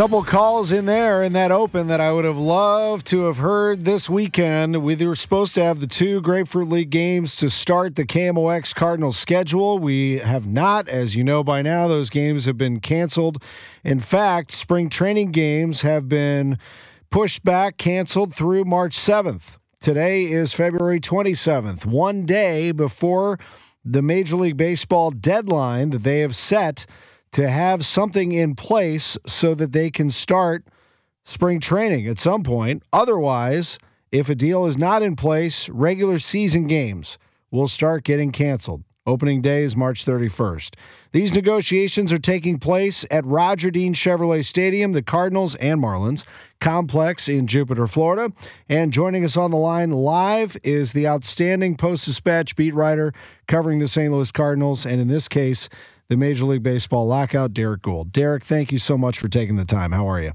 Couple calls in there in that open that I would have loved to have heard this weekend. We were supposed to have the two Grapefruit League games to start the KMOX Cardinals schedule. We have not, as you know by now, those games have been canceled. In fact, spring training games have been pushed back, canceled through March 7th. Today is February 27th, one day before the Major League Baseball deadline that they have set to have something in place so that they can start spring training at some point. Otherwise, if a deal is not in place, regular season games will start getting canceled. Opening day is March 31st. These negotiations are taking place at Roger Dean Chevrolet Stadium, the Cardinals and Marlins complex in Jupiter, Florida. And joining us on the line live is the outstanding Post Dispatch beat writer covering the St. Louis Cardinals, and in this case, the Major League Baseball lockout, Derrick Goold. Derrick, thank you so much for taking the time. How are you?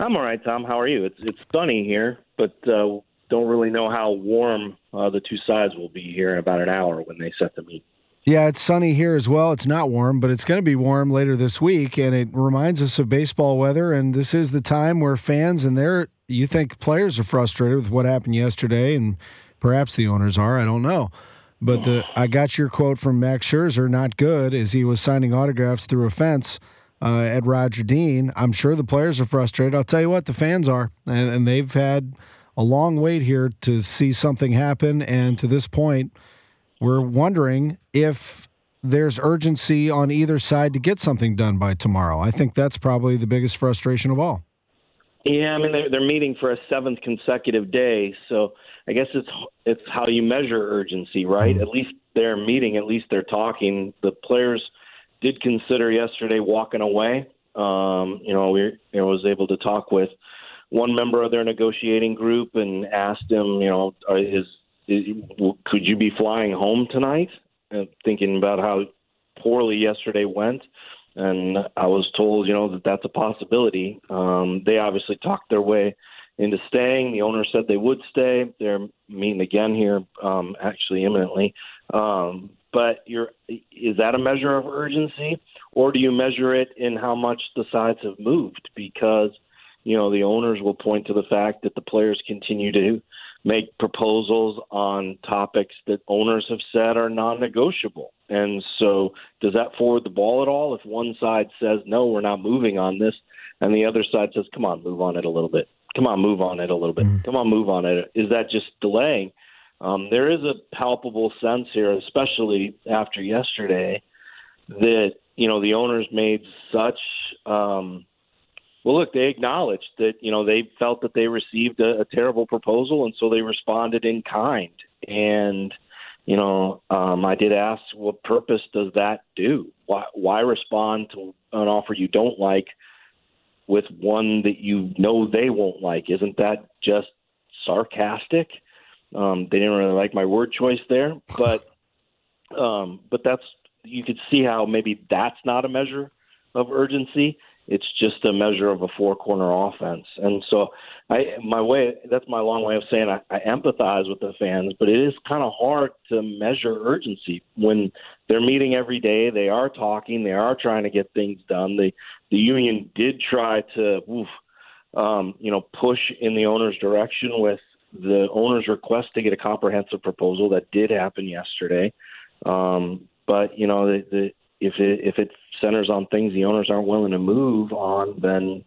I'm all right, Tom. How are you? It's it's sunny here, but uh, don't really know how warm uh, the two sides will be here in about an hour when they set the meet. Yeah, it's sunny here as well. It's not warm, but it's going to be warm later this week, and it reminds us of baseball weather. And this is the time where fans and their you think players are frustrated with what happened yesterday, and perhaps the owners are. I don't know. But the I got your quote from Max Scherzer, not good, as he was signing autographs through a fence uh, at Roger Dean. I'm sure the players are frustrated. I'll tell you what, the fans are, and, and they've had a long wait here to see something happen. And to this point, we're wondering if there's urgency on either side to get something done by tomorrow. I think that's probably the biggest frustration of all. Yeah, I mean they're, they're meeting for a seventh consecutive day, so I guess it's it's how you measure urgency, right? Mm-hmm. At least they're meeting, at least they're talking. The players did consider yesterday walking away. Um, you know, we know, was able to talk with one member of their negotiating group and asked him, you know, is, is could you be flying home tonight? And thinking about how poorly yesterday went, and I was told, you know, that that's a possibility. Um, they obviously talked their way into staying. The owner said they would stay. They're meeting again here, um, actually imminently. Um, but you're, is that a measure of urgency, or do you measure it in how much the sides have moved? Because you know the owners will point to the fact that the players continue to make proposals on topics that owners have said are non-negotiable. And so, does that forward the ball at all? If one side says no, we're not moving on this, and the other side says, "Come on, move on it a little bit." Come on, move on it a little bit. Mm. Come on, move on it. Is that just delaying? Um, there is a palpable sense here, especially after yesterday, that you know the owners made such. Um, well, look, they acknowledged that you know they felt that they received a, a terrible proposal, and so they responded in kind. And you know, um, I did ask, what purpose does that do? Why, why respond to an offer you don't like with one that you know they won't like. Isn't that just sarcastic? Um, they didn't really like my word choice there, but um, but that's you could see how maybe that's not a measure of urgency. It's just a measure of a four corner offense, and so I my way that's my long way of saying I, I empathize with the fans, but it is kind of hard to measure urgency when they're meeting every day. They are talking. They are trying to get things done. The the union did try to, oof, um, you know, push in the owner's direction with the owner's request to get a comprehensive proposal. That did happen yesterday, um, but you know, the, the if it if it centers on things the owners aren't willing to move on, then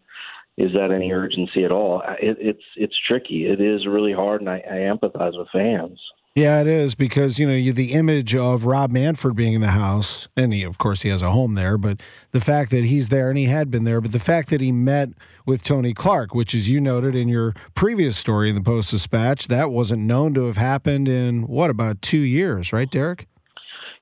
is that any urgency at all? It, it's it's tricky. It is really hard, and I, I empathize with fans. Yeah, it is because you know you, the image of Rob Manfred being in the house, and he, of course, he has a home there. But the fact that he's there and he had been there, but the fact that he met with Tony Clark, which, as you noted in your previous story in the Post Dispatch, that wasn't known to have happened in what about two years, right, Derrick?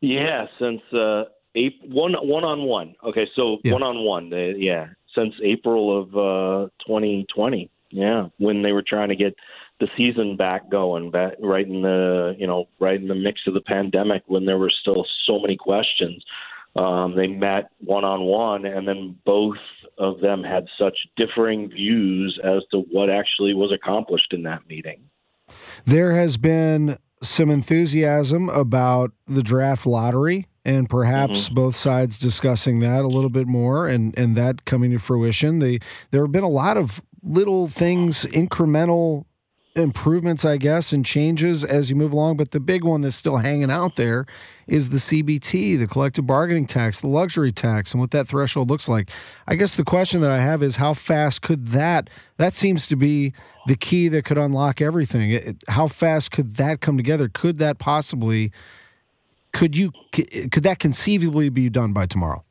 Yeah, since uh, one one on one. Okay, so one on one. Yeah, since April of uh, 2020. Yeah, when they were trying to get the season back going, back right in the you know right in the mix of the pandemic when there were still so many questions. Um, they met one on one, and then both of them had such differing views as to what actually was accomplished in that meeting. There has been some enthusiasm about the draft lottery and perhaps mm-hmm. both sides discussing that a little bit more and, and that coming to fruition. The, there have been a lot of little things, incremental improvements, I guess, and changes as you move along. But the big one that's still hanging out there is the CBT, the collective bargaining tax, the luxury tax, and what that threshold looks like. I guess the question that I have is how fast could that, that seems to be the key that could unlock everything. It, how fast could that come together? Could that possibly, could you, could that conceivably be done by tomorrow?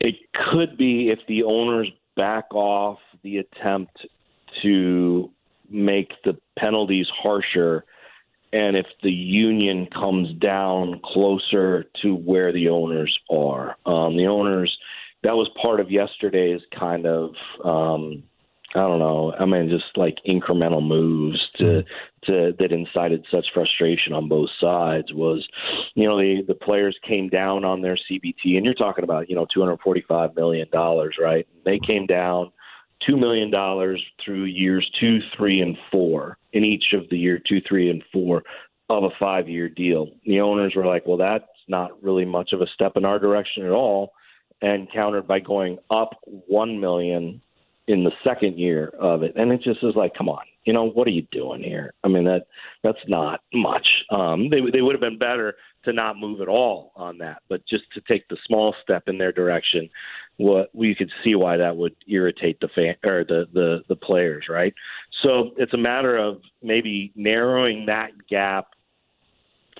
It could be if the owners back off the attempt to make the penalties harsher and if the union comes down closer to where the owners are. Um, the owners, that was part of yesterday's kind of, um, I don't know, I mean, just like incremental moves to, mm-hmm. to that incited such frustration on both sides was, you know, the, the players came down on their CBT, and you're talking about, you know, $245 million, right? They came down $2 million through years two, three, and four in each of the year two, three, and four of a five year deal. The owners were like, well, that's not really much of a step in our direction at all. And countered by going up $1 million in the second year of it. And it just is like, come on, you know, what are you doing here? I mean, that that's not much. Um, they, they would have been better to not move at all on that, but just to take the small step in their direction what we could see why that would irritate the fan or the, the the players, right? So it's a matter of maybe narrowing that gap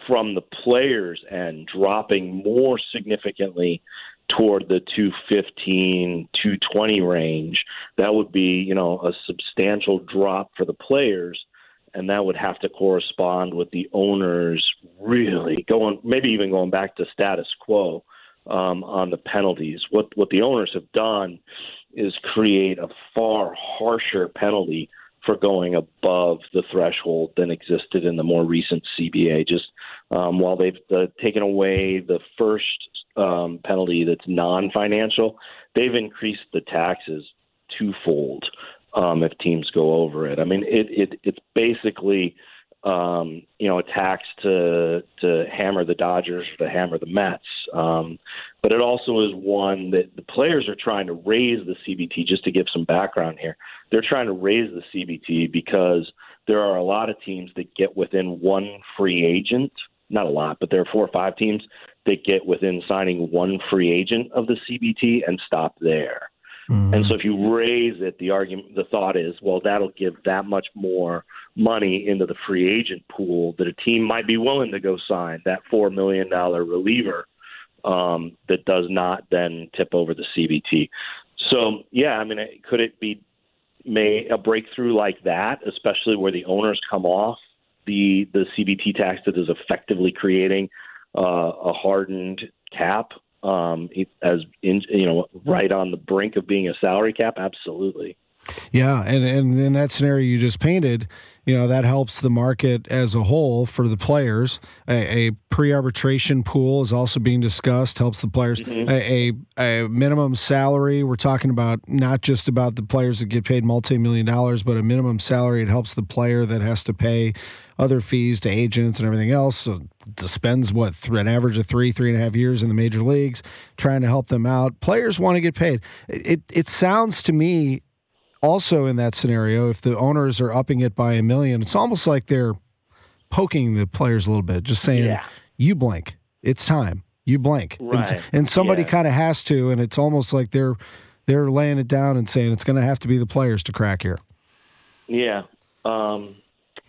from the players and dropping more significantly toward the 215 220 range that would be you know a substantial drop for the players and that would have to correspond with the owners really going maybe even going back to status quo um, on the penalties. What what the owners have done is create a far harsher penalty for going above the threshold than existed in the more recent CBA. Just um, while they've uh, taken away the first um, penalty that's non-financial, they've increased the taxes twofold um, if teams go over it. I mean, it, it it's basically um, you know, attacks to to hammer the Dodgers to hammer the Mets. Um, but it also is one that the players are trying to raise the CBT. Just to give some background here, they're trying to raise the CBT because there are a lot of teams that get within one free agent. Not a lot, but there are four or five teams that get within signing one free agent of the CBT and stop there. Mm-hmm. And so if you raise it, the argument, the thought is, well, that'll give that much more money into the free agent pool that a team might be willing to go sign that four million dollar reliever um, that does not then tip over the CBT. So yeah, I mean, could it be may a breakthrough like that, especially where the owners come off the the CBT tax that is effectively creating uh, a hardened cap um, as in, you know right on the brink of being a salary cap? Absolutely. Yeah, and and in that scenario you just painted, you know that helps the market as a whole for the players. A, a pre-arbitration pool is also being discussed, helps the players. Mm-hmm. A, a, a minimum salary. We're talking about not just about the players that get paid multi-million dollars, but a minimum salary. It helps the player that has to pay other fees to agents and everything else. So spends what an average of three, three and a half years in the major leagues trying to help them out. Players want to get paid. It it sounds to me also in that scenario, if the owners are upping it by a million, it's almost like they're poking the players a little bit, just saying, yeah. "You blink, it's time." You blink, right. and, and somebody yeah. kind of has to, and it's almost like they're they're laying it down and saying it's going to have to be the players to crack here. Yeah. Um,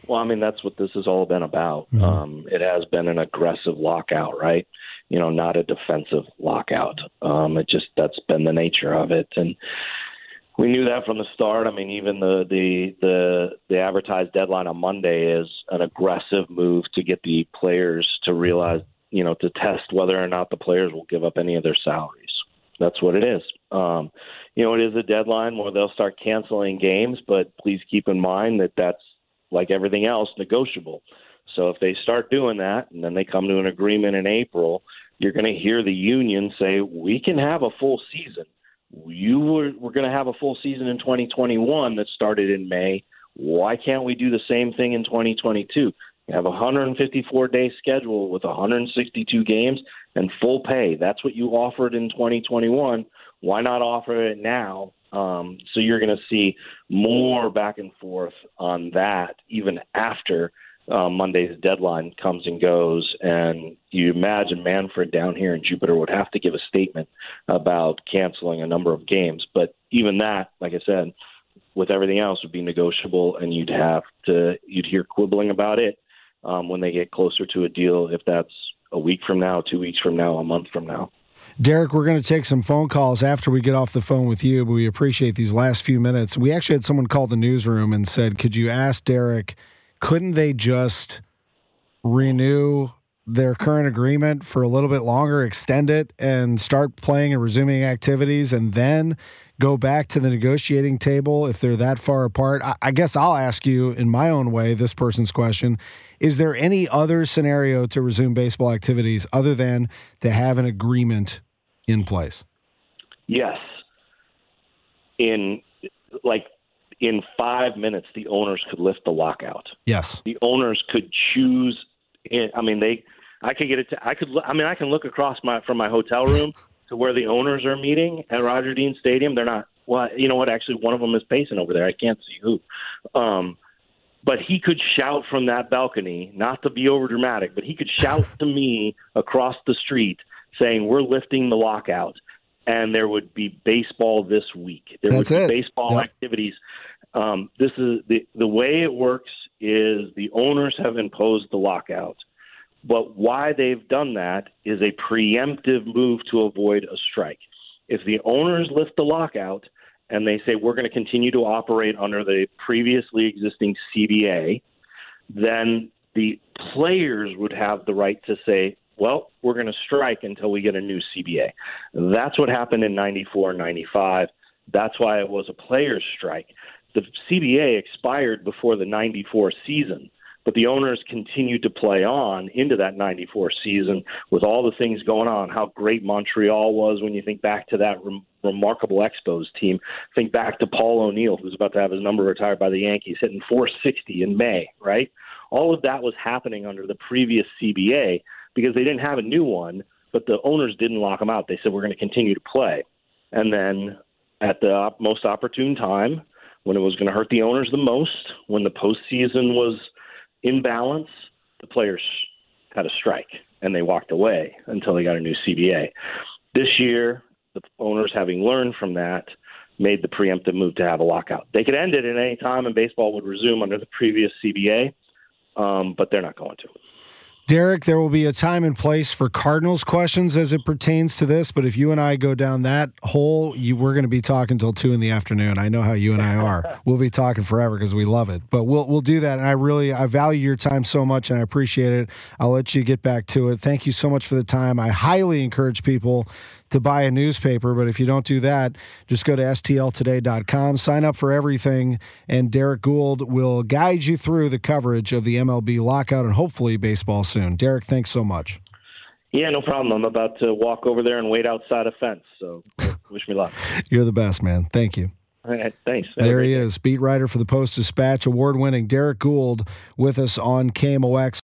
well, I mean, that's what this has all been about. Mm-hmm. Um, it has been an aggressive lockout, right? You know, not a defensive lockout. Um, it just that's been the nature of it, and we knew that from the start. I mean, even the the the the advertised deadline on Monday is an aggressive move to get the players to realize, you know, to test whether or not the players will give up any of their salaries. That's what it is. Um, you know, it is a deadline where they'll start canceling games, but please keep in mind that that's like everything else, negotiable. So if they start doing that and then they come to an agreement in April, you're going to hear the union say, we can have a full season. You were, we're going to have a full season in 2021 that started in May. Why can't we do the same thing in 2022? You have a 154 day schedule with 162 games and full pay. That's what you offered in 2021. Why not offer it now? Um, so you're going to see more back and forth on that even after uh, Monday's deadline comes and goes. And you imagine Manfred down here in Jupiter would have to give a statement about canceling a number of games. But even that, like I said, with everything else would be negotiable, and you'd have to you'd hear quibbling about it um, when they get closer to a deal. If that's a week from now, two weeks from now, a month from now. Derrick, we're going to take some phone calls after we get off the phone with you, but we appreciate these last few minutes. We actually had someone call the newsroom and said, Could you ask Derrick, couldn't they just renew their current agreement for a little bit longer, extend it, and start playing and resuming activities, and then go back to the negotiating table if they're that far apart? I, I guess I'll ask you in my own way this person's question Is there any other scenario to resume baseball activities other than to have an agreement in place? Yes. In like in five minutes, the owners could lift the lockout. Yes. The owners could choose. I mean, they. I could get it. To, I could. I mean, I can look across my from my hotel room to where the owners are meeting at Roger Dean Stadium. They're not. Well, you know what? Actually, one of them is pacing over there. I can't see who. Um, but he could shout from that balcony, not to be over dramatic, but he could shout to me across the street saying, "We're lifting the lockout." And there would be baseball this week. There That's would be it. baseball Yep. activities. Um, this is the the way it works is the owners have imposed the lockout, but why they've done that is a preemptive move to avoid a strike. If the owners lift the lockout and they say we're going to continue to operate under the previously existing CBA, then the players would have the right to say, well, we're going to strike until we get a new CBA. That's what happened in 94 95. That's why it was a players' strike. The CBA expired before the 94 season, but the owners continued to play on into that 94 season with all the things going on. How great Montreal was when you think back to that rem- remarkable Expos team. Think back to Paul O'Neill, who's about to have his number retired by the Yankees, hitting 460 in May, right? All of that was happening under the previous CBA because they didn't have a new one, but the owners didn't lock them out. They said, we're going to continue to play. And then at the most opportune time, when it was going to hurt the owners the most, when the postseason was in balance, the players had a strike and they walked away until they got a new CBA. This year, the owners, having learned from that, made the preemptive move to have a lockout. They could end it at any time and baseball would resume under the previous CBA, um, but they're not going to. Derrick, there will be a time and place for Cardinals questions as it pertains to this, but if you and I go down that hole, you, we're going to be talking till two in the afternoon. I know how you and I are. we'll be talking forever because we love it, but we'll we'll do that. And I really I value your time so much, and I appreciate it. I'll let you get back to it. Thank you so much for the time. I highly encourage people to buy a newspaper, but if you don't do that, just go to stltoday.com, sign up for everything, and Derrick Goold will guide you through the coverage of the MLB lockout and hopefully baseball soon. Derrick, thanks so much. Yeah, no problem. I'm about to walk over there and wait outside a fence, so wish me luck. You're the best, man. Thank you. All right, thanks. Have There he is, beat writer for the Post Dispatch, award winning Derrick Goold with us on KMOX.